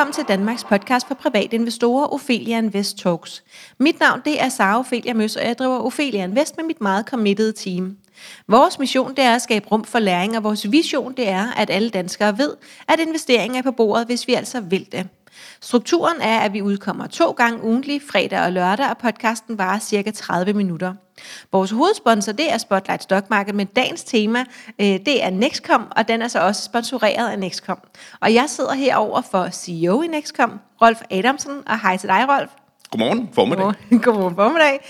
Velkommen til Danmarks podcast for private investorer, Ophelia Invest Talks. Mit navn det er Sara Ophelia Møs, og jeg driver Ophelia Invest med mit meget committed team. Vores mission det er at skabe rum for læring, og vores vision det er, at alle danskere ved, at investering er på bordet, hvis vi altså vil det. Strukturen er, at vi udkommer to gange ugentlig, fredag og lørdag, og podcasten varer cirka 30 minutter. Vores hovedsponsor det er Spotlight Stock Market, men dagens tema øh, det er Nexcom, og den er så også sponsoreret af Nexcom. Og jeg sidder herover for CEO i Nexcom, Rolf Adamsen, og hej til dig, Rolf. Godmorgen, formiddag. Godmorgen, Godmorgen formiddag.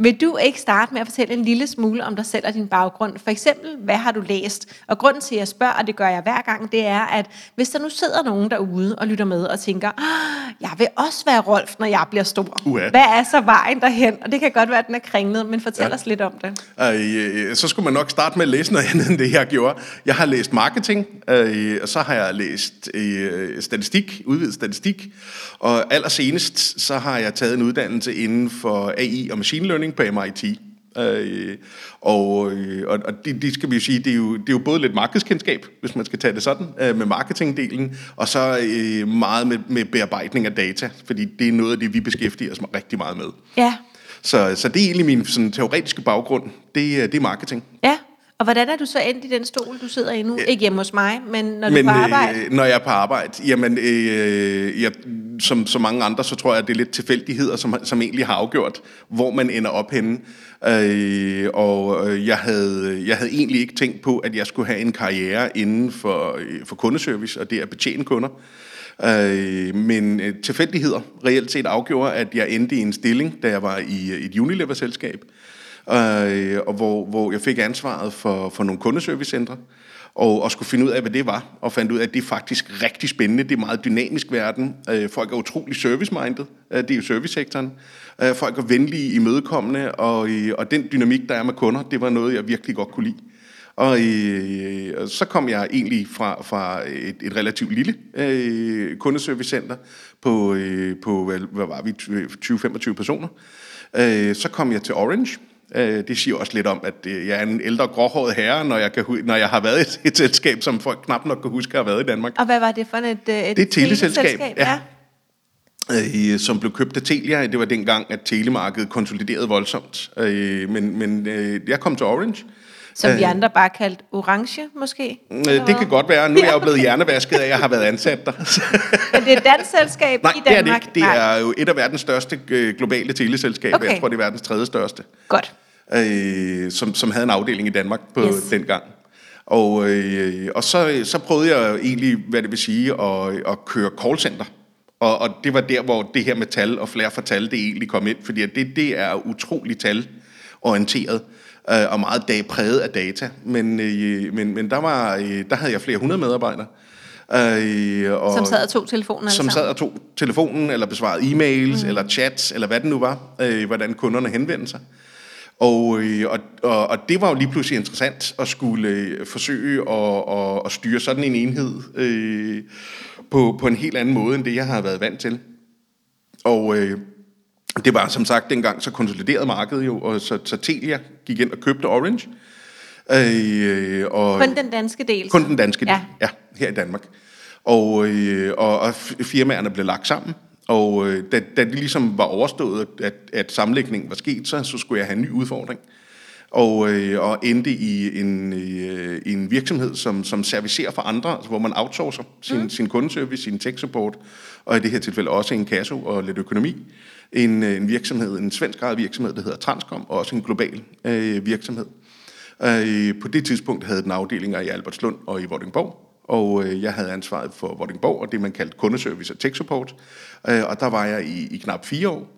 Vil du ikke starte med at fortælle en lille smule om dig selv og din baggrund? For eksempel, hvad har du læst? Og grunden til, at jeg spørger, og det gør jeg hver gang, det er, at hvis der nu sidder nogen derude og lytter med og tænker, ah, jeg vil også være Rolf, når jeg bliver stor. Uha. Hvad er så vejen derhen? Og det kan godt være, at den er kringlet, men fortæl ja. os lidt om det. Øh, så skulle man nok starte med at læse noget andet end det, jeg gjorde. Jeg har læst marketing, øh, og så har jeg læst øh, statistik, udvidet statistik, og allersenest så har jeg taget en uddannelse inden for AI og machine learning på MIT. Øh, og øh, og det, det skal vi jo sige, det er jo, det er jo både lidt markedskendskab, hvis man skal tage det sådan, øh, med marketingdelen, og så øh, meget med, med bearbejdning af data, fordi det er noget af det, vi beskæftiger os rigtig meget med. Ja. Så, så det er egentlig min sådan, teoretiske baggrund, det, er- det er marketing. Ja. Og hvordan er du så endt i den stol, du sidder i nu? Ikke hjemme hos mig, men når du Men er på arbejde? Øh, når jeg er på arbejde, jamen, øh, jeg, som så mange andre, så tror jeg, at det er lidt tilfældigheder, som, som egentlig har afgjort, hvor man ender op henne. Øh, og øh, jeg havde, jeg havde egentlig ikke tænkt på, at jeg skulle have en karriere inden for, øh, for kundeservice, og det er at betjene kunder. Øh, men øh, tilfældigheder reelt set afgjorde, at jeg endte i en stilling, da jeg var i øh, et Unilever-selskab, øh, Øh, og hvor, hvor jeg fik ansvaret for, for nogle kundeservicecentre, og, og skulle finde ud af, hvad det var, og fandt ud af, at det er faktisk rigtig spændende. Det er meget dynamisk verden. Øh, folk er utrolig service-minded. Øh, det er jo servicesektoren. Øh, folk er venlige, imødekommende, og, øh, og den dynamik, der er med kunder, det var noget, jeg virkelig godt kunne lide. Og øh, så kom jeg egentlig fra, fra et, et relativt lille øh, kundeservicecenter på, øh, på hvad, hvad var vi, 20-25 personer. Øh, så kom jeg til Orange. Øh, det siger også lidt om, at øh, jeg er en ældre gråhåret herre, når jeg, kan, når jeg har været i et, et selskab, som folk knap nok kan huske, at have været i Danmark. Og hvad var det for et, øh, et Det er et teleselskab, ja. ja. øh, som blev købt af Telia. Det var dengang, at telemarkedet konsoliderede voldsomt. Øh, men men øh, jeg kom til Orange. Som vi andre bare kaldte orange, måske? Øh, det kan godt være. Nu er jeg jo blevet hjernevasket af, at jeg har været ansat der. Men det er et dansk selskab Nej, i det er det Danmark? ikke. Det er jo et af verdens største øh, globale teleselskaber. Okay. Jeg tror, det er verdens tredje største. Godt. øh, som, som havde en afdeling i Danmark på Yes. dengang. Og, øh, og så, så prøvede jeg egentlig, hvad det vil sige, at, at køre callcenter. Og, og det var der, hvor det her med tal og flere for tal, det egentlig kom ind, fordi det, det er utroligt talorienteret øh, og meget dag, præget af data. Men, øh, men, men der, var, øh, der havde jeg flere hundrede medarbejdere. Øh, og, Som sad og tog telefonen som sad og tog telefonen, eller besvarede e-mails, mm. eller chats, eller hvad det nu var, øh, hvordan kunderne henvendte sig. Og, øh, og, og, og det var jo lige pludselig interessant at skulle øh, forsøge at, at, at styre sådan en enhed øh, på, på en helt anden måde, end det jeg har været vant til. Og øh, det var som sagt dengang, så konsoliderede markedet jo, og så, så Telia gik ind og købte Orange. Øh, og, Kun den danske del. kun den danske del, Ja. ja. her i Danmark. Og, øh, og, og firmaerne blev lagt sammen, og øh, da, da det ligesom var overstået, at, at sammenlægningen var sket, så, så skulle jeg have en ny udfordring. Og, øh, og endte i en, øh, en virksomhed, som, som servicerer for andre, altså hvor man outsourcer sin, mm. sin kundeservice, sin tech support, og i det her tilfælde også en kasso og lidt økonomi. En, øh, en virksomhed, en svensk virksomhed, der hedder Transcom, og også en global øh, virksomhed. Øh, på det tidspunkt havde den afdelinger i Albertslund og i Vordingborg, og øh, jeg havde ansvaret for Vordingborg og det, man kaldte kundeservice og tech support. Øh, og der var jeg i, i knap fire år.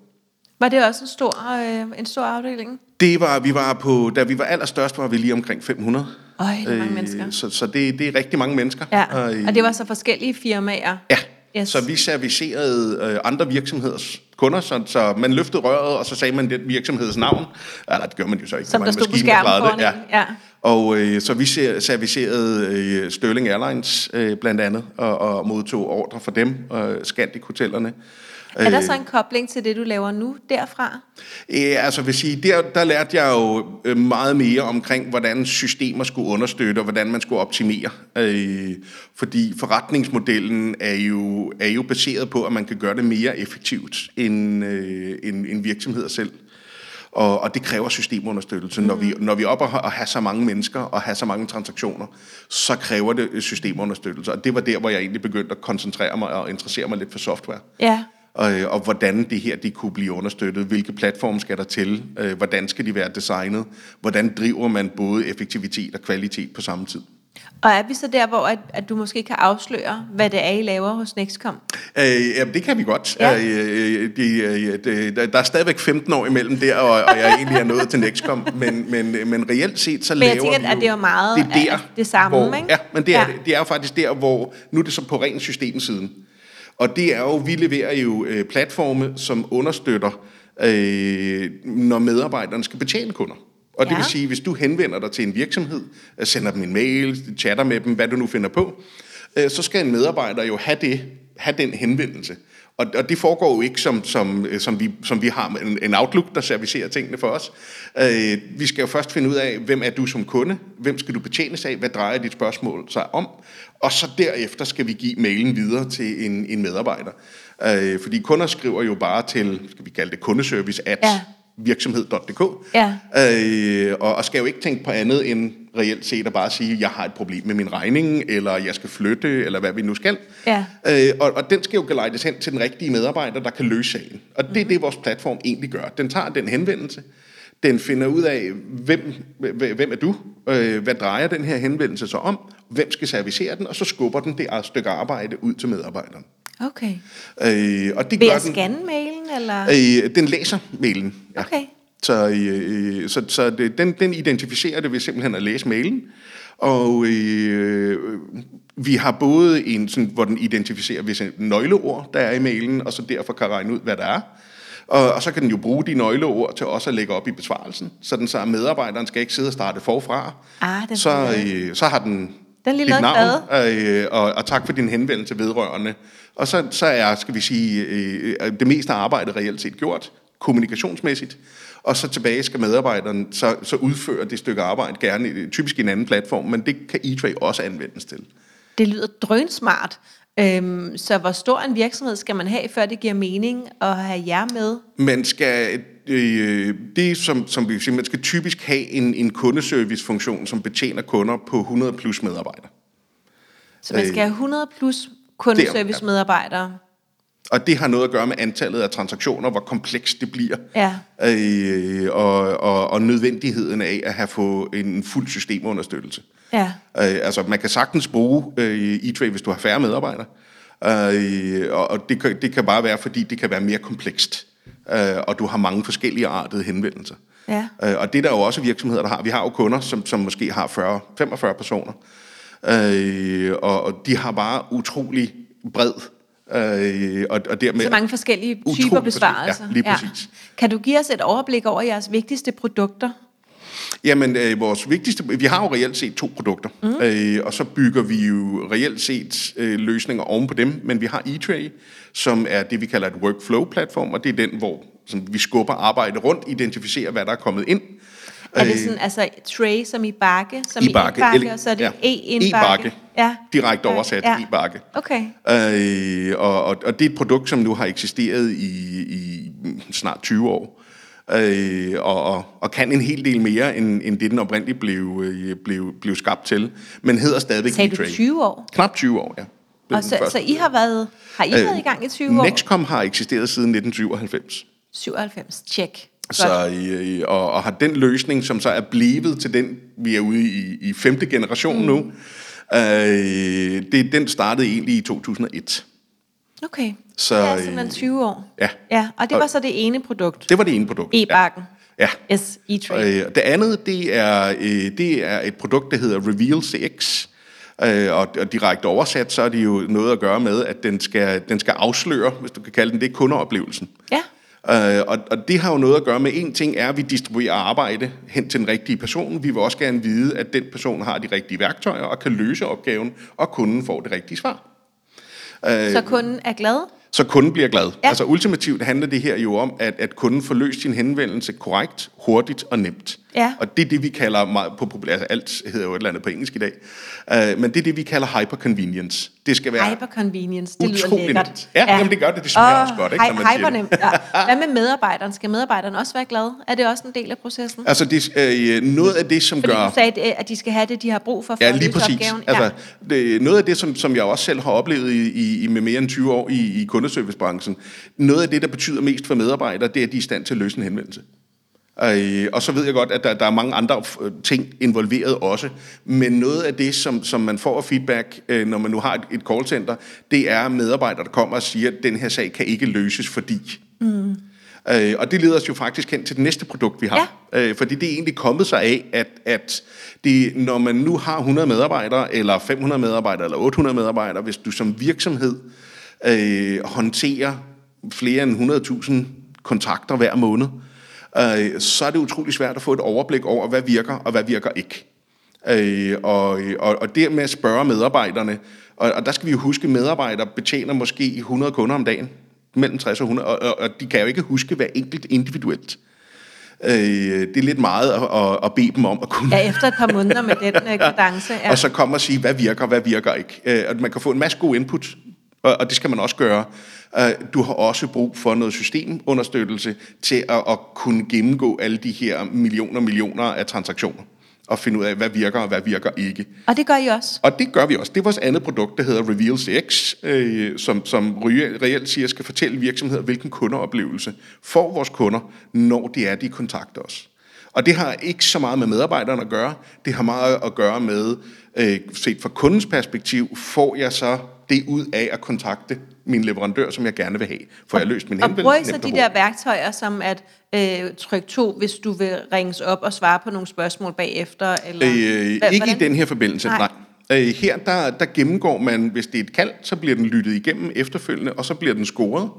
Var det også en stor, øh, en stor afdeling? Det var, vi var på, da vi var allerstørst, var vi lige omkring 500. Øj, det er mange mennesker. Så, så det, det er rigtig mange mennesker. Ja, Øh, og det var så forskellige firmaer. Ja, Yes. så vi servicerede øh, andre virksomheders kunder, så, så man løftede røret, og så sagde man den virksomheds navn. Eller det gør man jo så ikke. Som der stod på skærmen det. en. Ja. Og øh, så vi ser- servicerede øh, Sterling Airlines øh, blandt andet, og, og modtog ordre fra dem, og Scandic-hotellerne. Er der så en kobling til det, du laver nu derfra? Ja, altså vil sige, der, der lærte jeg jo øh, meget mere omkring, hvordan systemer skulle understøtte, og hvordan man skulle optimere. Øh, fordi forretningsmodellen er jo, er jo baseret på, at man kan gøre det mere effektivt end, øh, end, end virksomheder selv. Og, og det kræver systemunderstøttelse. Mm. Når, vi, når vi er oppe og har så mange mennesker og har så mange transaktioner, så kræver det systemunderstøttelse. Og det var der, hvor jeg egentlig begyndte at koncentrere mig og interessere mig lidt for software. Ja. Og, og hvordan det her de kunne blive understøttet. Hvilke platforme skal der til? Øh, hvordan skal de være designet? Hvordan driver man både effektivitet og kvalitet på samme tid? Og er vi så der, hvor at, at du måske kan afsløre, hvad det er, I laver hos Nextcom? Øh, ja, det kan vi godt. Ja. Øh, de, øh, de, der, er stadigvæk 15 år imellem der, og, og jeg egentlig er nået til Nextcom, men, men, men reelt set, så Men laver tænker, vi at jo, det er jo meget det, er der, det samme, hvor, ikke? Ja, men det er, Ja. det er faktisk der, hvor, nu er det så på ren systemsiden, og det er jo, vi leverer jo øh, platforme, som understøtter, øh, når medarbejderne skal betjene kunder. Og det Ja. vil sige, hvis du henvender dig til en virksomhed, øh, sender dem en mail, chatter med dem, hvad du nu finder på, øh, så skal en medarbejder jo have, det, have den henvendelse. Og, og det foregår jo ikke som, som, øh, som, vi, som vi har en, en Outlook, der servicerer tingene for os. Øh, vi skal jo først finde ud af, hvem er du som kunde, hvem skal du betjenes af, hvad drejer dit spørgsmål sig om, og så derefter skal vi give mailen videre til en, en medarbejder. Øh, fordi kunder skriver jo bare til, skal vi kalde det kundeservice, at Ja virksomhed.dk, Ja. øh, og, og skal jo ikke tænke på andet end reelt set at bare sige, jeg har et problem med min regning, eller jeg skal flytte, eller hvad vi nu skal. Ja. Øh, og, og den skal jo guides hen til den rigtige medarbejder, der kan løse sagen. Og det er det, vores platform egentlig gør. Den tager den henvendelse, den finder ud af, hvem, hvem er du, øh, hvad drejer den her henvendelse så om, hvem skal servicere den, og så skubber den det stykke arbejde ud til medarbejderen. Okay. Øh, og det Vil gør den, scanne mailen, eller? øh, den læser mailen. Ja. Okay. Så, øh, så, så det, den, den identificerer det ved simpelthen at læse mailen. Og øh, vi har både en, sådan, hvor den identificerer visse nøgleord, der er i mailen, og så derfor kan regne ud, hvad der er. Og, og så kan den jo bruge de nøgleord til også at lægge op i besvarelsen, sådan så medarbejderen skal ikke sidde og starte forfra. Ah, den så, øh, så har den, Den lige dit navn, øh, og, og tak for din henvendelse vedrørende. Og så, så er, skal vi sige, øh, det meste af arbejdet reelt set gjort, kommunikationsmæssigt. Og så tilbage skal medarbejderen så, så udføre det stykke arbejde, gerne i- typisk i en anden platform, men det kan E-Tray også anvendes til. Det lyder drønsmart. Øhm, så hvor stor en virksomhed skal man have, før det giver mening at have jer med? Man skal, øh, det som, som vi man skal typisk have en, en kundeservicefunktion, som betjener kunder på 100 plus medarbejdere. Så man Øh, skal have 100 plus kundeservice-medarbejdere. Og det har noget at gøre med antallet af transaktioner, hvor komplekst det bliver. Ja. Øh, og, og, og nødvendigheden af at have få en fuld systemunderstøttelse. Ja. Øh, altså, man kan sagtens bruge øh, E-Trade, hvis du har færre medarbejdere. Øh, og og det, kan, det kan bare være, fordi det kan være mere komplekst. Øh, og du har mange forskellige artede henvendelser. Ja. Øh, og det er der jo også virksomheder, der har. Vi har jo kunder, som, som måske har 40, 45 personer. Øh, og, og de har bare utrolig bred. Øh, og, og dermed Så mange forskellige typer besvarelser. Ja, lige præcis. Kan du give os et overblik over jeres vigtigste produkter? Jamen, øh, vores vigtigste... Vi har jo reelt set to produkter, mm. øh, og så bygger vi jo reelt set øh, løsninger oven på dem, men vi har eTray, som er det, vi kalder et workflow-platform, og det er den, hvor sådan, vi skubber arbejde rundt, identificerer, hvad der er kommet ind. Er det sådan, altså tray som i bakke, som i bakke, og så er det ja. e-indbakke? E-bakke. Ja. Direkte oversat Ja. e-bakke. Okay. Øh, og, og, og det er et produkt, som nu har eksisteret i, i snart 20 år. Øh, og, og, og kan en hel del mere, end, end det den oprindeligt blev, øh, blev, blev skabt til. Men hedder stadigvæk Sagde du E-Trade. 20 år? Knap 20 år, ja. Og så, første. så I har været, har I været i gang i 20 år? Nexcom har eksisteret siden 1997. 97, check. Godt. Så, øh, og, og har den løsning, som så er blevet til den, vi er ude i, i femte generation mm. nu, øh, det, den startede egentlig i 2001. Okay, Så, er simpelthen 20 år. ja. ja. Og det Og- var så det ene produkt. Det var det ene produkt. E-bakken. Ja. Yes, E-Trade. Øh, det andet, det er, øh, det er et produkt, der hedder Reveal CX. Øh, og, og direkte oversat, så er det jo noget at gøre med, at den skal, den skal afsløre, hvis du kan kalde den det, kundeoplevelsen. Ja. Øh, og, og det har jo noget at gøre med, en ting er, at vi distribuerer arbejde hen til den rigtige person. Vi vil også gerne vide, at den person har de rigtige værktøjer og kan løse opgaven, og kunden får det rigtige svar. Så kunden er glad? Så kunden bliver glad. Ja. Altså ultimativt handler det her jo om, at, at kunden får løst sin henvendelse korrekt, hurtigt og nemt. Ja. Og det er det, vi kalder meget på populær, altså alt hedder jo et eller andet på engelsk i dag, uh, men det er det, vi kalder hyperconvenience. Det skal være Hyperconvenience, det lyder lækkert. nemt. Ja, jamen det gør det, det smager Åh, også godt, ikke, når man siger det. ja. Hvad med medarbejderen? Skal medarbejderen også være glad? Er det også en del af processen? Altså det, øh, noget af det, som Fordi gør... du sagde, at de skal have det, de har brug for, for Ja, at lige løse præcis. opgaven. Altså, det, noget af det, som, som jeg også selv har oplevet i, i, i med mere end 20 år i, i kundeservicebranchen, noget af det, der betyder mest for medarbejdere, det er, at de er i stand til at løse en henvendelse. Øh, og så ved jeg godt, at der, der er mange andre øh, ting involveret også. Men noget af det, som, som man får af feedback, øh, når man nu har et, et callcenter, det er medarbejdere, der kommer og siger, at den her sag kan ikke løses, fordi... Mm. Øh, og det leder os jo faktisk hen til det næste produkt, vi har. Ja. Øh, fordi det er egentlig kommet sig af, at, at det, når man nu har 100 medarbejdere, eller 500 medarbejdere, eller 800 medarbejdere, hvis du som virksomhed øh, håndterer flere end 100.000 kontakter hver måned, øh, så er det utrolig svært at få et overblik over, hvad virker og hvad virker ikke. Øh, og, og, og dermed at spørge medarbejderne, og, og der skal vi jo huske, at medarbejdere betjener måske 100 kunder om dagen, mellem 60 og 100, og, og, og de kan jo ikke huske hver enkelt individuelt. Øh, det er lidt meget at, at, at bede dem om at kunne. Ja, efter et par måneder med den øh, kadence. Ja. Og så komme og sige, hvad virker, hvad virker ikke. Øh, at man kan få en masse god input, og, og det skal man også gøre. Øh, du har også brug for noget systemunderstøttelse til at, at kunne gennemgå alle de her millioner millioner af transaktioner og finde ud af, hvad virker og hvad virker ikke. Og det gør I også. Og det gør vi også. Det er vores andet produkt, der hedder Reveal CX, øh, som, som re- reelt siger, skal fortælle virksomheder, hvilken kundeoplevelse får vores kunder, når de er, de kontakter os. Og det har ikke så meget med medarbejderne at gøre. Det har meget at gøre med, øh, set fra kundens perspektiv, får jeg så det ud af at kontakte min leverandør, som jeg gerne vil have. Får jeg løst min Og henvendelse bruger I så de og der værktøjer, som at øh, tryk 2, hvis du vil ringes op og svare på nogle spørgsmål bagefter? Eller, Øh, Hva- ikke i hvordan? den her forbindelse, Nej. nej. nej. Øh, her der, der gennemgår man, hvis det er et kald, så bliver den lyttet igennem efterfølgende, og så bliver den scoret.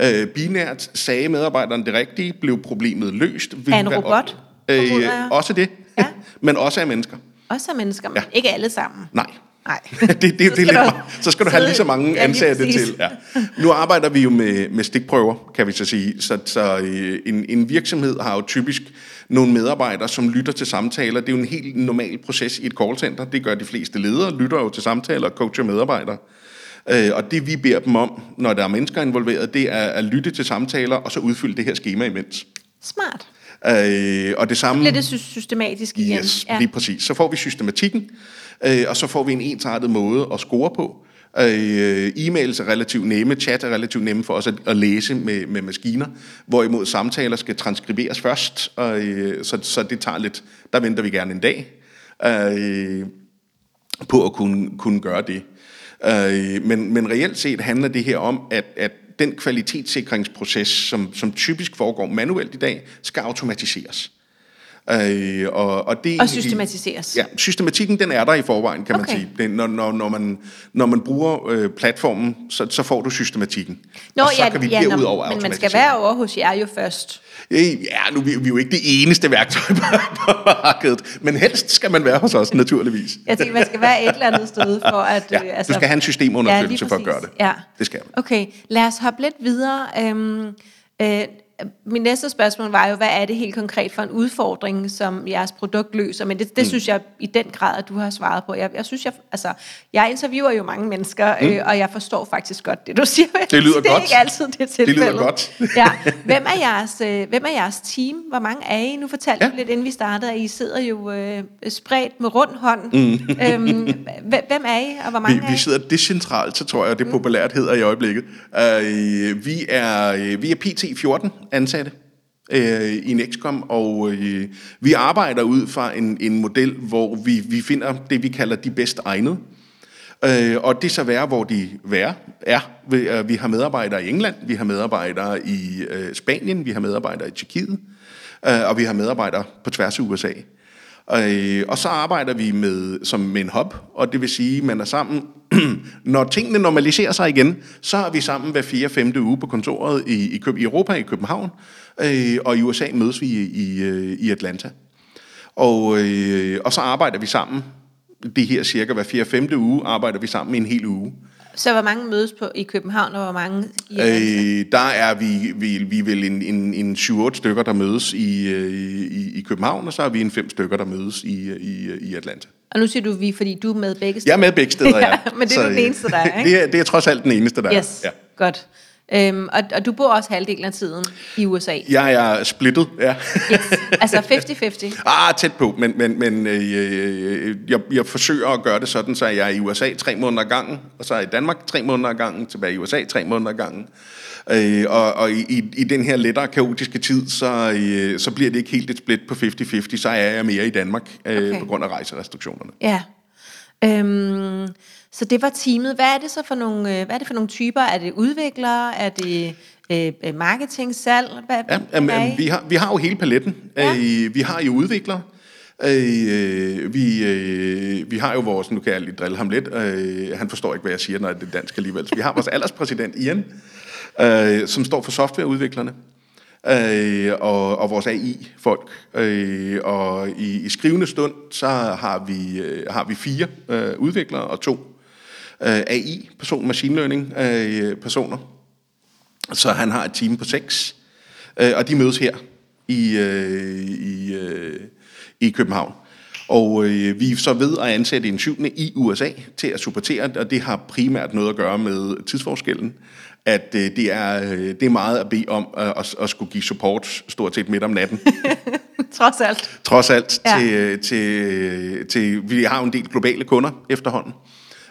Øh, binært sagde medarbejderen det rigtige, blev problemet løst. Af en robot, Øh, formoder jeg? også det, Ja. men også af mennesker. Også af mennesker, men Ja. ikke alle sammen. Nej. Nej. det, det, det, Så det skal lidt, du- så skal du have lige så mange ja, ansatte præcis. til. Ja. Nu arbejder vi jo med, med stikprøver, kan vi så sige. Så, så øh, en, en virksomhed har jo typisk nogle medarbejdere, som lytter til samtaler. Det er jo en helt normal proces i et callcenter. Det gør de fleste ledere, lytter jo til samtaler og coacher medarbejdere. Øh, Og det vi beder dem om, når der er mennesker involveret, det er at lytte til samtaler, og så udfylde det her schema imens. Smart. Øh, og det samme... Bliver det sy- systematisk igen? Yes, ja. lige præcis. Så får vi systematikken, øh, og så får vi en ensartet måde at score på. Øh, e-mails er relativt nemme, chat er relativt nemme for os at, at læse med, med maskiner, hvorimod samtaler skal transkriberes først, og, øh, så, så det tager lidt, der venter vi gerne en dag øh, på at kunne, kunne gøre det. Øh, men, men reelt set handler det her om, at, at den kvalitetssikringsproces, som, som typisk foregår manuelt i dag, skal automatiseres. Øh, og, og, det, Og systematiseres. Ja, systematikken den er der i forvejen, kan man Okay. sige. Det, når, når, når, man, når man bruger øh, platformen, så, så får du systematikken. Nå, og så ja, kan vi ja, nå, derudover men man skal være over hos jer jo først. Øh, Ja, nu vi, vi er jo ikke det eneste værktøj på, på markedet, men helst skal man være hos os, naturligvis. Jeg tænker, man skal være et eller andet sted for at... Ja, øh, du skal have en systemunderstøttelse lige for at gøre det. Ja. Det skal du. Okay, lad os hoppe lidt videre. Øhm, øh, min næste spørgsmål var jo, hvad er det helt konkret for en udfordring, som jeres produkt løser? Men det, det mm. synes jeg i den grad, at du har svaret på. Jeg, jeg synes, jeg, altså, jeg interviewer jo mange mennesker, mm. øh, og jeg forstår faktisk godt det, du siger. Det lyder det er godt. ikke altid det er Det lyder godt. ja. hvem, er jeres, øh, hvem er jeres team? Hvor mange er I? Nu fortalte Ja. du lidt, inden vi startede, at I sidder jo øh, spredt med rund hånd. Mm. øhm, hvem- er I, og hvor mange Vi, er vi I? sidder decentralt, så tror jeg, det populært hedder i øjeblikket. Uh, vi, er, øh, vi er PT 14 ansatte øh, i Nexcom, og øh, vi arbejder ud fra en, en model, hvor vi, vi finder det, vi kalder de bedst egnede. Øh, og det så være, hvor de være, er. Vi, vi har medarbejdere i England, vi har medarbejdere i øh, Spanien, vi har medarbejdere i Tjekkiet, øh, og vi har medarbejdere på tværs af USA. Øh, og så arbejder vi med, som med en hub, og det vil sige, at man er sammen, når tingene normaliserer sig igen, så er vi sammen hver fire femte uge på kontoret i, i, Køb- i Europa, i København, øh, og i USA mødes vi i, i, øh, i Atlanta. Og, øh, og så arbejder vi sammen, det her cirka hver fire femte uge, arbejder vi sammen i en hel uge. Så hvor mange mødes på i København, og hvor mange i? Øh, der er vi, vi, vi er vel en, en, en 7-8 stykker, der mødes i, øh, i, i København, og så er vi en 5 stykker, der mødes i, i, i Atlanta. Og nu siger du vi, fordi du er med begge Jeg steder. er med begge steder, ja. Ja, men det er du den øh, eneste, der er, ikke? det, er, det er trods alt den eneste, der Yes, er. Ja. godt. Øhm, og, og du bor også halvdelen af tiden i USA. Jeg er splittet, ja. Yes. Altså 50-50. ah, tæt på, men, men, men øh, øh, jeg, jeg forsøger at gøre det sådan, så jeg er i USA tre måneder ad gangen, og så er jeg i Danmark tre måneder ad gangen, tilbage i USA tre måneder ad gangen. Øh, og og i, i, i den her lettere kaotiske tid, så, øh, så bliver det ikke helt et split på 50-50, så er jeg mere i Danmark øh, okay. på grund af rejserestriktionerne. Ja. Øhm, så det var teamet. Hvad er det så for nogle, øh, hvad er det for nogle typer? Er det udviklere? Er det øh, marketing, salg? Hvad, Ja, jamen, jamen, vi, har, vi har jo hele paletten. Ja. Øh, vi har jo udviklere. Øh, vi, øh, vi har jo vores, nu kan jeg lige drille ham lidt, øh, han forstår ikke, hvad jeg siger, når det er dansk alligevel. Så vi har vores alderspræsident, Ian, øh, som står for softwareudviklerne, øh, og, og vores AI-folk. Øh, og i, i skrivende stund, så har vi, øh, har vi fire øh, udviklere og to øh, AI-person, machine learning-personer. Øh, så han har et team på seks, øh, og de mødes her i, øh, i, øh, i København. Og øh, vi er så ved at ansætte en syvende i USA til at supportere, og det har primært noget at gøre med tidsforskellen. At øh, det, er, øh, det er meget at bede om øh, at, at skulle give support stort set midt om natten. Trods alt. Trods alt Ja. til, til, til, vi har jo en del globale kunder efterhånden.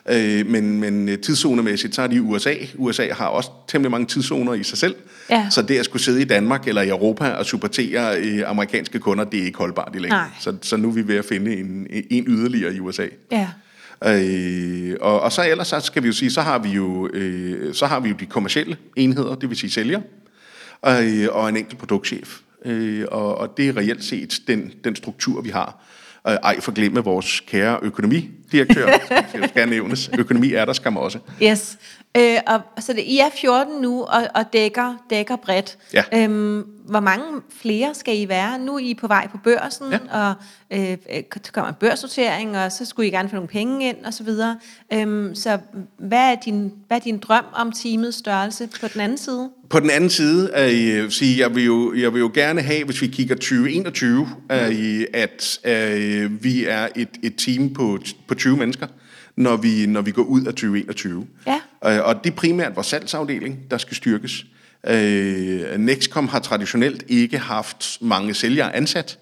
Øh, men, men øh, tidszonemæssigt, så er de i USA. USA har også temmelig mange tidszoner i sig selv. Ja. Så det at skulle sidde i Danmark eller i Europa og supportere øh, amerikanske kunder, det er ikke holdbart i længden. Så, så nu er vi ved at finde en, en yderligere i USA. Ja. Øh, og, og så ellers så skal vi jo sige, så har vi jo, øh, så har vi jo de kommercielle enheder, det vil sige sælger, øh, og en enkelt produktchef. Øh, og, og det er reelt set den, den struktur, vi har. Øh, ej, for glemme vores kære økonomidirektør, som skal nævnes. Økonomi er der skam også. Yes. Øh, og, så det, I er 14 nu og, og dækker, dækker bredt. Ja. Øhm, hvor mange flere skal I være? Nu er I på vej på børsen, Ja. og øh, øh, så kommer en børssortering, og så skulle I gerne få nogle penge ind, og så videre. Øhm, så hvad er, din, hvad er din drøm om teamets størrelse på den anden side? På den anden side, øh, sige, jeg, vil jo, jeg vil jo gerne have, hvis vi kigger 2021, øh, at øh, vi er et, et team på, på 20 mennesker, når vi, når vi går ud af 2021. Ja. Øh, og det er primært vores salgsafdeling, der skal styrkes. Øh, Nexcom har traditionelt ikke haft mange sælgere ansat,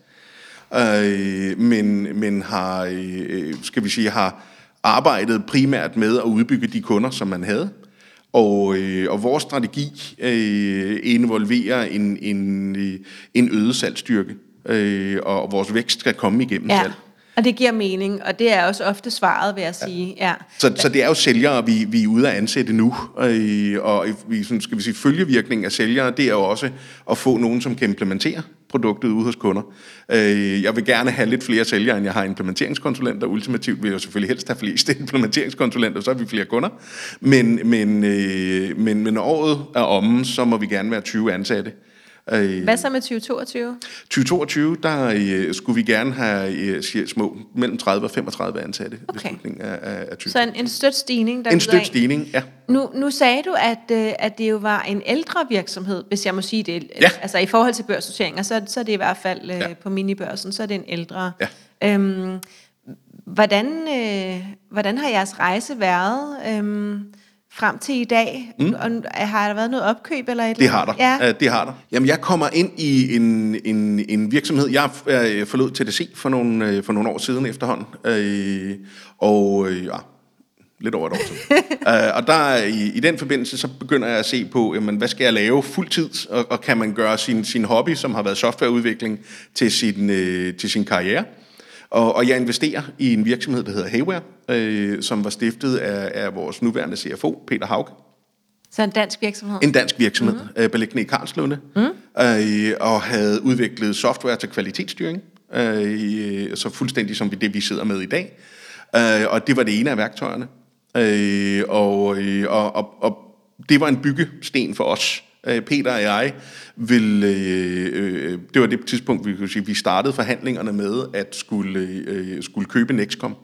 øh, men, men har, øh, skal vi sige, har arbejdet primært med at udbygge de kunder, som man havde. Og, øh, og vores strategi øh, involverer en, en, øh, en øget salgsstyrke, øh, og vores vækst skal komme igennem Ja. salg. Og det giver mening, og det er også ofte svaret, vil jeg sige. Ja. Så, så det er jo sælgere, vi, vi er ude at ansætte nu, øh, og vi, sådan, skal vi sige, følgevirkningen af sælgere, det er jo også at få nogen, som kan implementere produktet ude hos kunder. Øh, jeg vil gerne have lidt flere sælgere, end jeg har implementeringskonsulenter. Ultimativt vil jeg selvfølgelig helst have flest implementeringskonsulenter, så har vi flere kunder. Men, men, øh, men, men året er omme, så må vi gerne være 20 ansatte. Øh, Hvad så med 2022? 2022, der øh, skulle vi gerne have øh, små mellem 30 og 35 ansatte Okay. ved af, af, af 20. Så en, en støt stigning, der En støt stigning, ja. Nu, nu sagde du, at, øh, at det jo var en ældre virksomhed, hvis jeg må sige det. Ja. Altså i forhold til børsnoteringer, så, så er det i hvert fald øh, Ja. på minibørsen, så er det en ældre. Ja. Øhm, hvordan, øh, hvordan har jeres rejse været øhm, frem til i dag? Mm. Og, har der været noget opkøb eller et Det har der. Ja. Det har der. Jamen, jeg kommer ind i en, en, en virksomhed. Jeg øh, forlod TDC for nogle, øh, for nogle år siden efterhånden. Øh, og ja, lidt over et år siden. øh, og der, i, i den forbindelse, så begynder jeg at se på, jamen, hvad skal jeg lave fuldtid? Og, og kan man gøre sin, sin hobby, som har været softwareudvikling, til sin, øh, til sin karriere? Og, og jeg investerer i en virksomhed, der hedder Hayware, øh, som var stiftet af, af vores nuværende CFO, Peter Haug. Så en dansk virksomhed? En dansk virksomhed, mm. øh, beliggende i Karlslunde, mm. øh, og havde udviklet software til kvalitetsstyring, øh, så fuldstændig som det, vi sidder med i dag. Øh, og det var det ene af værktøjerne. Øh, og, øh, og, og, og det var en byggesten for os. Øh, Peter og jeg ville, øh, øh, det var det tidspunkt, vi, kunne sige, vi startede forhandlingerne med at skulle, øh, skulle købe Nexcom.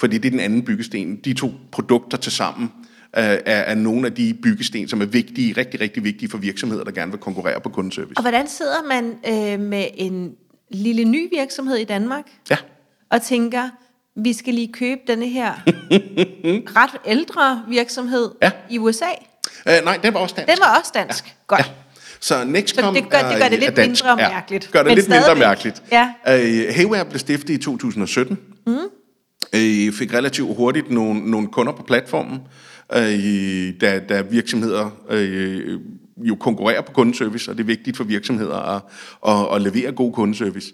Fordi det er den anden byggesten. De to produkter til sammen er, er nogle af de byggesten, som er vigtige, rigtig, rigtig vigtige for virksomheder, der gerne vil konkurrere på kundeservice. Og hvordan sidder man øh, med en lille ny virksomhed i Danmark Ja. og tænker, vi skal lige købe denne her ret ældre virksomhed Ja. i USA? Uh, nej, den var også dansk. Den var også dansk. Ja. Godt. Ja. Så Nexcom Så det gør- det er- gør det er lidt dansk. mindre mærkeligt, gør det lidt mindre stadigvæk. mærkeligt. Ja. Uh, Hayware blev stiftet i 2017. Mm. Uh, fik relativt hurtigt nogle, nogle kunder på platformen, uh, da, da virksomheder uh, jo konkurrerer på kundeservice, og det er vigtigt for virksomheder at, at, at levere god kundeservice.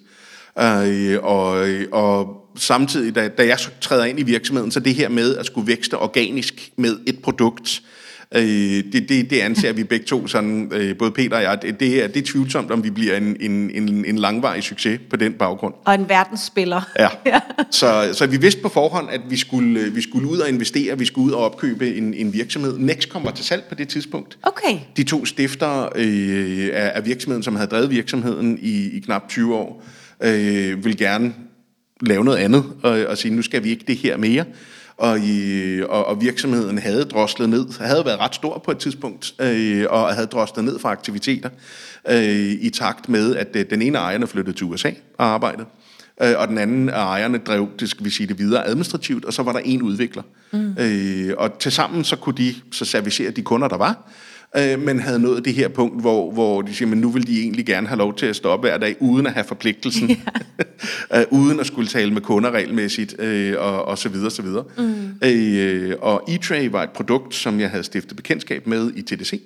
Uh, og, og samtidig, da, da jeg så træder ind i virksomheden, så det her med at skulle vækste organisk med et produkt, Øh, det, det, det anser vi begge to, sådan, øh, både Peter og jeg, det, det, er, det er tvivlsomt, om vi bliver en, en, en, en langvarig succes på den baggrund. Og en verdensspiller. Ja. Så, så vi vidste på forhånd, at vi skulle, øh, vi skulle ud og investere, vi skulle ud og opkøbe en, en virksomhed. Next var til salg på det tidspunkt. Okay. De to stifter øh, af, af virksomheden, som havde drevet virksomheden i, i knap 20 år, øh, vil gerne lave noget andet og, og sige, nu skal vi ikke det her mere. Og, i, og, og virksomheden havde droslet ned, havde været ret stor på et tidspunkt, øh, og havde droslet ned for aktiviteter øh, i takt med, at øh, den ene ejerne flyttede til USA og arbejdede, øh, og den anden af ejerne drev, det skal vi sige det videre, administrativt, og så var der en udvikler. Mm. Øh, og tilsammen så kunne de så servicere de kunder, der var, øh, men havde nået det her punkt, hvor, hvor de siger, men nu vil de egentlig gerne have lov til at stoppe hver dag, uden at have forpligtelsen, øh, uden at skulle tale med kunder regelmæssigt, øh, og, og så videre, så videre. Mm. Øh, og eTray var et produkt, som jeg havde stiftet bekendtskab med i TDC,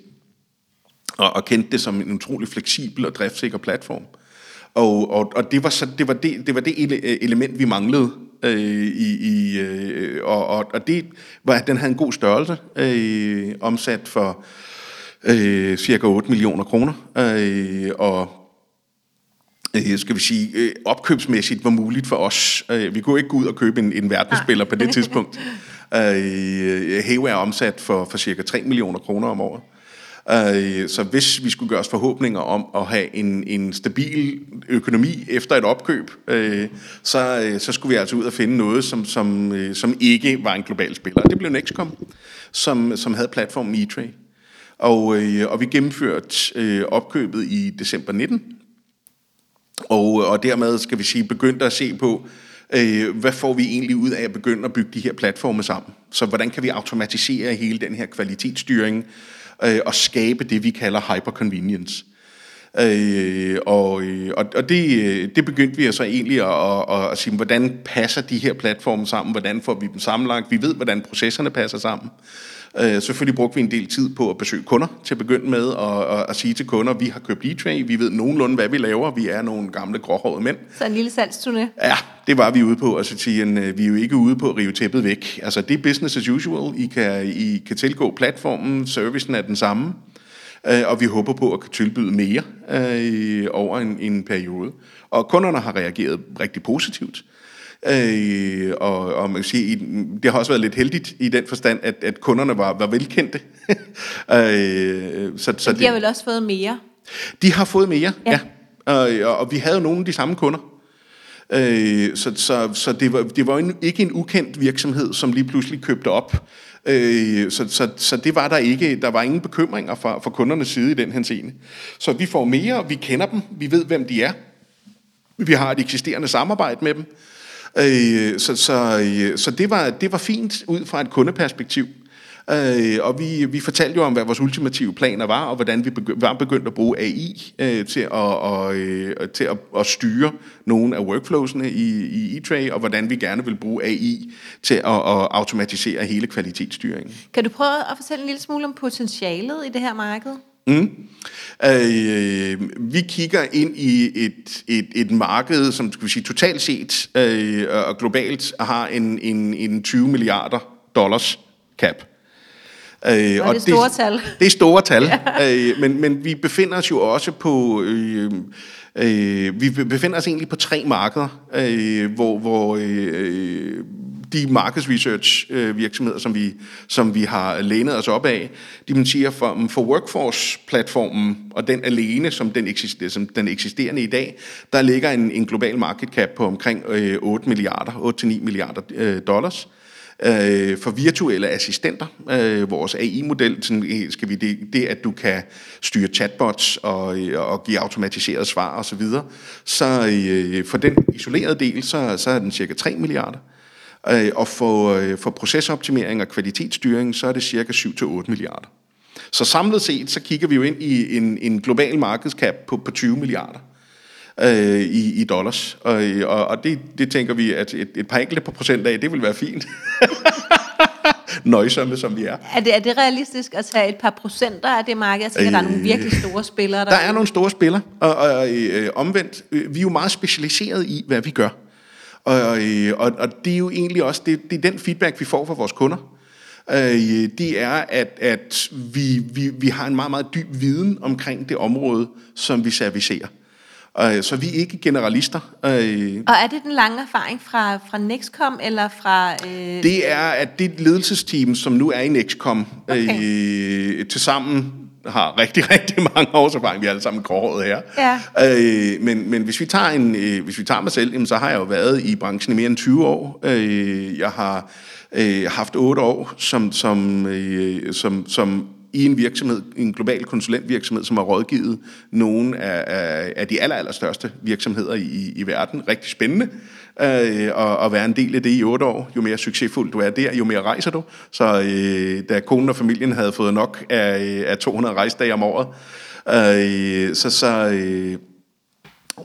og, og kendte det som en utrolig fleksibel og driftssikker platform. Og, og, og det var så det var det, det var det ele- element vi manglede øh, i, i øh, og, og, og det var at den havde en god størrelse øh, omsat for øh, cirka 8 millioner kroner øh, og øh, skal vi sige, øh, opkøbsmæssigt var muligt for os. Øh, vi kunne ikke gå ud og købe en, en verdensspiller på det tidspunkt. Øh, Hayware er omsat for, for cirka 3 millioner kroner om året. Øh, så hvis vi skulle gøre os forhåbninger om at have en, en stabil økonomi efter et opkøb, øh, så, øh, så skulle vi altså ud og finde noget, som, som, som ikke var en global spiller. Det blev Nexcom, som, som havde platformen eTray. Og, øh, og vi gennemførte øh, opkøbet i december 19, og, og dermed skal vi sige, begyndte at se på, øh, hvad får vi egentlig ud af at begynde at bygge de her platforme sammen. Så hvordan kan vi automatisere hele den her kvalitetsstyring øh, og skabe det, vi kalder hyperconvenience. Øh, og øh, og, og det, øh, det begyndte vi så egentlig at, at, at sige, hvordan passer de her platforme sammen, hvordan får vi dem sammenlagt, vi ved, hvordan processerne passer sammen. Øh, selvfølgelig brugte vi en del tid på at besøge kunder til at begynde med, og, og at sige til kunder, vi har købt eTray, vi ved nogenlunde, hvad vi laver, vi er nogle gamle gråhårede mænd. Så en lille salgsturné. Ja, det var vi ude på, og så sige, at vi er jo ikke ude på at rive tæppet væk. Altså, det er business as usual. I kan, I kan tilgå platformen, servicen er den samme, øh, og vi håber på at kunne tilbyde mere øh, over en, en periode. Og kunderne har reageret rigtig positivt. Øh, og, og man kan sige, det har også været lidt heldigt i den forstand, at, at kunderne var, var velkendte. øh, så, så De har vel også fået mere. de har fået mere, Ja. ja. ja. Og, og vi havde jo nogle af de samme kunder. Øh, så så, så det, var, det var en, ikke en ukendt virksomhed, som lige pludselig købte op. Øh, så, så, så det var der ikke. Der var ingen bekymringer fra, fra kundernes side i den henseende. Så vi får mere, vi kender dem, vi ved, hvem de er. Vi har et eksisterende samarbejde med dem. Øh, så så, øh, så det, var, det var fint ud fra et kundeperspektiv. Øh, og vi, vi fortalte jo om, hvad vores ultimative planer var, og hvordan vi begy- var begyndt at bruge AI øh, til, at, og, øh, til at, at styre nogle af workflowsene i, i E-Tray, og hvordan vi gerne vil bruge AI til at, at automatisere hele kvalitetsstyringen. Kan du prøve at fortælle en lille smule om potentialet i det her marked? Mm. Øh, vi kigger ind i et, et, et marked, som skal vi sige, totalt set øh, og globalt har en, en, en 20 milliarder dollars cap. Øh, Og det er store tal. Det er store tal, ja. øh, men, men vi befinder os jo også på... Øh, øh, vi befinder os egentlig på tre markeder, øh, hvor, hvor øh, de markedsresearch øh, virksomheder, som vi, som vi har lænet os op af, de man siger, for, for Workforce-platformen, og den alene, som den, eksister, som den eksisterende i dag, der ligger en, en global market cap på omkring øh, 8 milliarder, 8-9 milliarder øh, dollars. øh, for virtuelle assistenter. Øh, vores AI-model, sådan, øh, skal vi det, det, at du kan styre chatbots og, øh, og give automatiseret svar osv. Så, videre. så øh, for den isolerede del, så, så er den cirka 3 milliarder. Øh, og for, øh, for procesoptimering og kvalitetsstyring, så er det cirka 7-8 milliarder. Så samlet set, så kigger vi jo ind i en, en global markedskap på, på 20 milliarder øh, i, i dollars. Og, og, og det, det tænker vi, at et, et par enkelte procent af, det vil være fint. Nøjsomme, som vi er. Er det, er det realistisk at tage et par procenter af det marked? Jeg tænker, øh, der er nogle virkelig store spillere. Der, der er nogle store spillere, og, og øh, omvendt, øh, vi er jo meget specialiseret i, hvad vi gør. Og, øh, og, og det er jo egentlig også, det, det er den feedback, vi får fra vores kunder. Øh, det er, at, at vi, vi, vi har en meget, meget dyb viden omkring det område, som vi servicerer. Øh, så vi er ikke generalister. Øh, og er det den lange erfaring fra, fra Nexcom, eller fra... Øh... Det er, at det ledelsesteam, som nu er i Nexcom, okay. øh, til sammen har rigtig, rigtig mange års erfaring. Vi er alle sammen gråhåret her. Ja. Øh, men, men hvis vi tager en, øh, hvis vi tager mig selv, jamen, så har jeg jo været i branchen i mere end 20 år. Øh, jeg har øh, haft 8 år som, som, øh, som, som i en virksomhed, en global konsulentvirksomhed, som har rådgivet nogle af, af, af de aller, allerstørste virksomheder i, i verden. Rigtig spændende øh, at, at være en del af det i otte år. Jo mere succesfuld du er der, jo mere rejser du. Så øh, da konen og familien havde fået nok af, af 200 rejsdage om året, øh, så, så øh,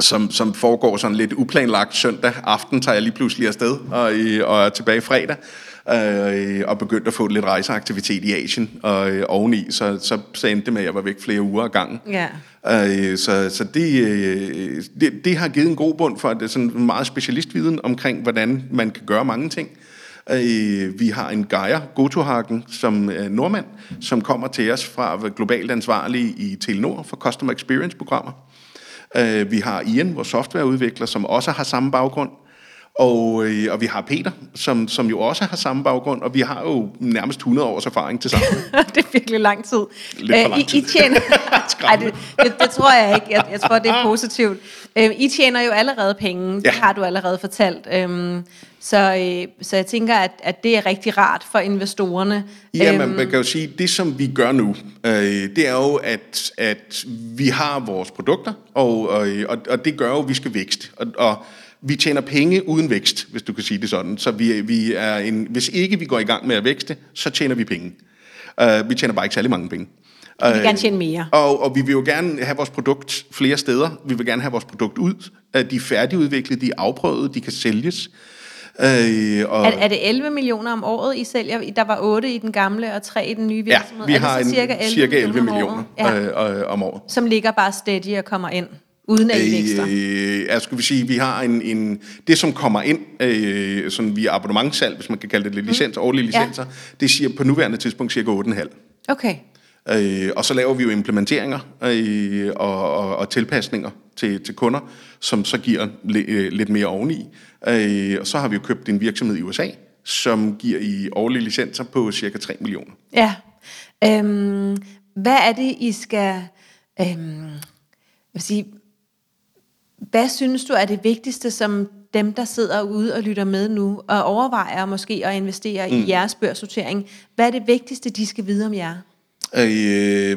som, som foregår sådan lidt uplanlagt søndag aften, tager jeg lige pludselig afsted og, øh, og er tilbage fredag øh, og begyndte at få lidt rejseaktivitet i Asien og øh, oveni, så, så, så endte det med, at jeg var væk flere uger ad gangen. Ja. Øh, så så det, øh, det, det har givet en god bund for, at det er sådan meget specialistviden omkring, hvordan man kan gøre mange ting. Øh, vi har en Geir Gotohagen, som er nordmand, som kommer til os fra globalt ansvarlig i Telenor for Customer Experience-programmer. Øh, vi har Ian, vores softwareudvikler, som også har samme baggrund. Og, øh, og vi har Peter, som, som jo også har samme baggrund, og vi har jo nærmest 100 års erfaring til sammen. det er virkelig lang tid. Lidt for lang tid. I, I tjener... Ej, det, det, det tror jeg ikke. Jeg, jeg tror, det er positivt. Øh, I tjener jo allerede penge. Det har du allerede fortalt. Øhm, så, øh, så jeg tænker, at, at det er rigtig rart for investorerne. Ja, øhm, man kan jo sige, det som vi gør nu, øh, det er jo, at, at vi har vores produkter, og, og, og, og det gør jo, at vi skal vækste. Og, og vi tjener penge uden vækst, hvis du kan sige det sådan. Så vi, vi er en, hvis ikke vi går i gang med at vækste, så tjener vi penge. Uh, vi tjener bare ikke særlig mange penge. Vi vil gerne tjene mere. Og, og vi vil jo gerne have vores produkt flere steder. Vi vil gerne have vores produkt ud. De er færdigudviklet, de er afprøvet, de kan sælges. Øh, og er, er det 11 millioner om året, I sælger? Der var 8 i den gamle og 3 i den nye virksomhed. Ja, vi har en, cirka 11, cirka 11 millioner, millioner ja. øh, om året. Som ligger bare steady og kommer ind? Uden at I vækster? Øh, jeg skulle sige, vi har en, en, det, som kommer ind øh, sådan via abonnementssalg, hvis man kan kalde det lidt licens, mm. årlige licenser, ja. det siger på nuværende tidspunkt cirka 8,5. Okay. Øh, og så laver vi jo implementeringer øh, og, og, og tilpasninger til, til kunder, som så giver li, øh, lidt mere oveni. Øh, og så har vi jo købt en virksomhed i USA, som giver i årlige licenser på cirka 3 millioner. Ja. Øhm, hvad er det, I skal... Øhm, jeg vil sige, hvad synes du er det vigtigste, som dem, der sidder ude og lytter med nu, og overvejer måske at investere mm. i jeres børssortering, hvad er det vigtigste, de skal vide om jer? Øh,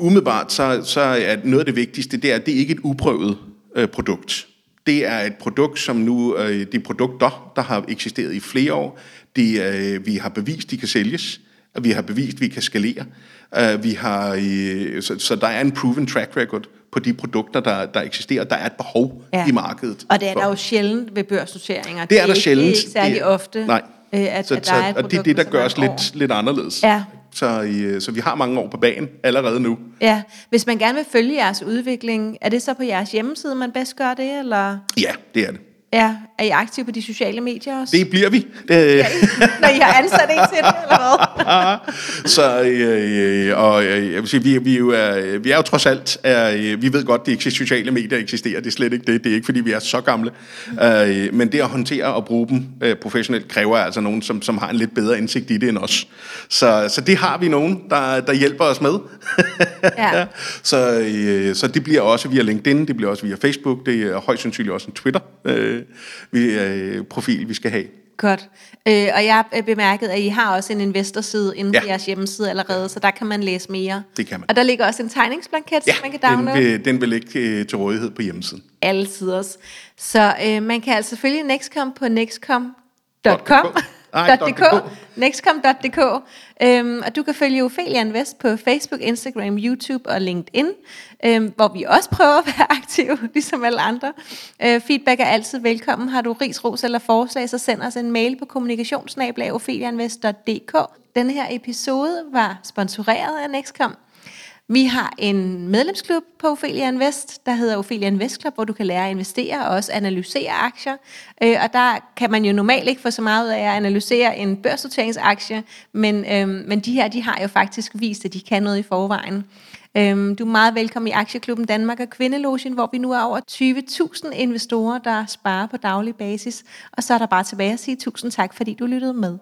umiddelbart, så, så er noget af det vigtigste, det er, at det ikke er et uprøvet øh, produkt. Det er et produkt, som nu, øh, de produkter, der har eksisteret i flere år, de, øh, vi har bevist, de kan sælges, og vi har bevist, vi kan skalere. Uh, vi har, øh, så, så der er en proven track record på de produkter, der, der eksisterer. Der er et behov ja. i markedet. Og det er der jo sjældent ved børsnoteringer. Det er der sjældent. Det er ikke særlig det, ofte, nej. Øh, at, så, at der er et produkt, Og det er det, der gør os lidt, lidt anderledes. Ja. Så, øh, så vi har mange år på banen allerede nu. Ja. Hvis man gerne vil følge jeres udvikling, er det så på jeres hjemmeside, man bedst gør det? Eller? Ja, det er det. Ja, er I aktive på de sociale medier også? Det bliver vi. Ja, når I har ansat en til det, eller hvad? så, øh, og øh, jeg vil sige, vi, vi, er jo, er, vi er jo trods alt, er, vi ved godt, at de sociale medier eksisterer, det er slet ikke det, det er ikke fordi, vi er så gamle, øh, men det at håndtere og bruge dem øh, professionelt, kræver altså nogen, som, som har en lidt bedre indsigt i det end os. Så, så det har vi nogen, der, der hjælper os med. ja. så, øh, så det bliver også via LinkedIn, det bliver også via Facebook, det er højst sandsynligt også en Twitter. Øh, vi, øh, profil, vi skal have. Godt. Øh, og jeg har bemærket, at I har også en investorside inde ja. på jeres hjemmeside allerede, så der kan man læse mere. Det kan man. Og der ligger også en tegningsblanket, Ja, som man kan den downloade. vil, den vil ligge øh, til rådighed på hjemmesiden. Altid også. Så øh, man kan altså følge Nextcom på nextcom.com. Nej, .dk, .dk. nextcom.dk, øhm, og du kan følge Ophelia Invest på Facebook, Instagram, YouTube og LinkedIn, øhm, hvor vi også prøver at være aktive, ligesom alle andre. Øh, feedback er altid velkommen. Har du ris, ros eller forslag, så send os en mail på kommunikationsnablag.opheliainvest.dk. Denne her episode var sponsoreret af Nextcom. Vi har en medlemsklub på Ophelia Invest, der hedder Ophelia Invest Club, hvor du kan lære at investere og også analysere aktier. Øh, og der kan man jo normalt ikke få så meget ud af at analysere en børsnoteringsaktie, men, øh, men de her, de har jo faktisk vist, at de kan noget i forvejen. Øhm, du er meget velkommen i Aktieklubben Danmark og Kvindelogen, hvor vi nu er over 20.000 investorer, der sparer på daglig basis. Og så er der bare tilbage at sige tusind tak, fordi du lyttede med.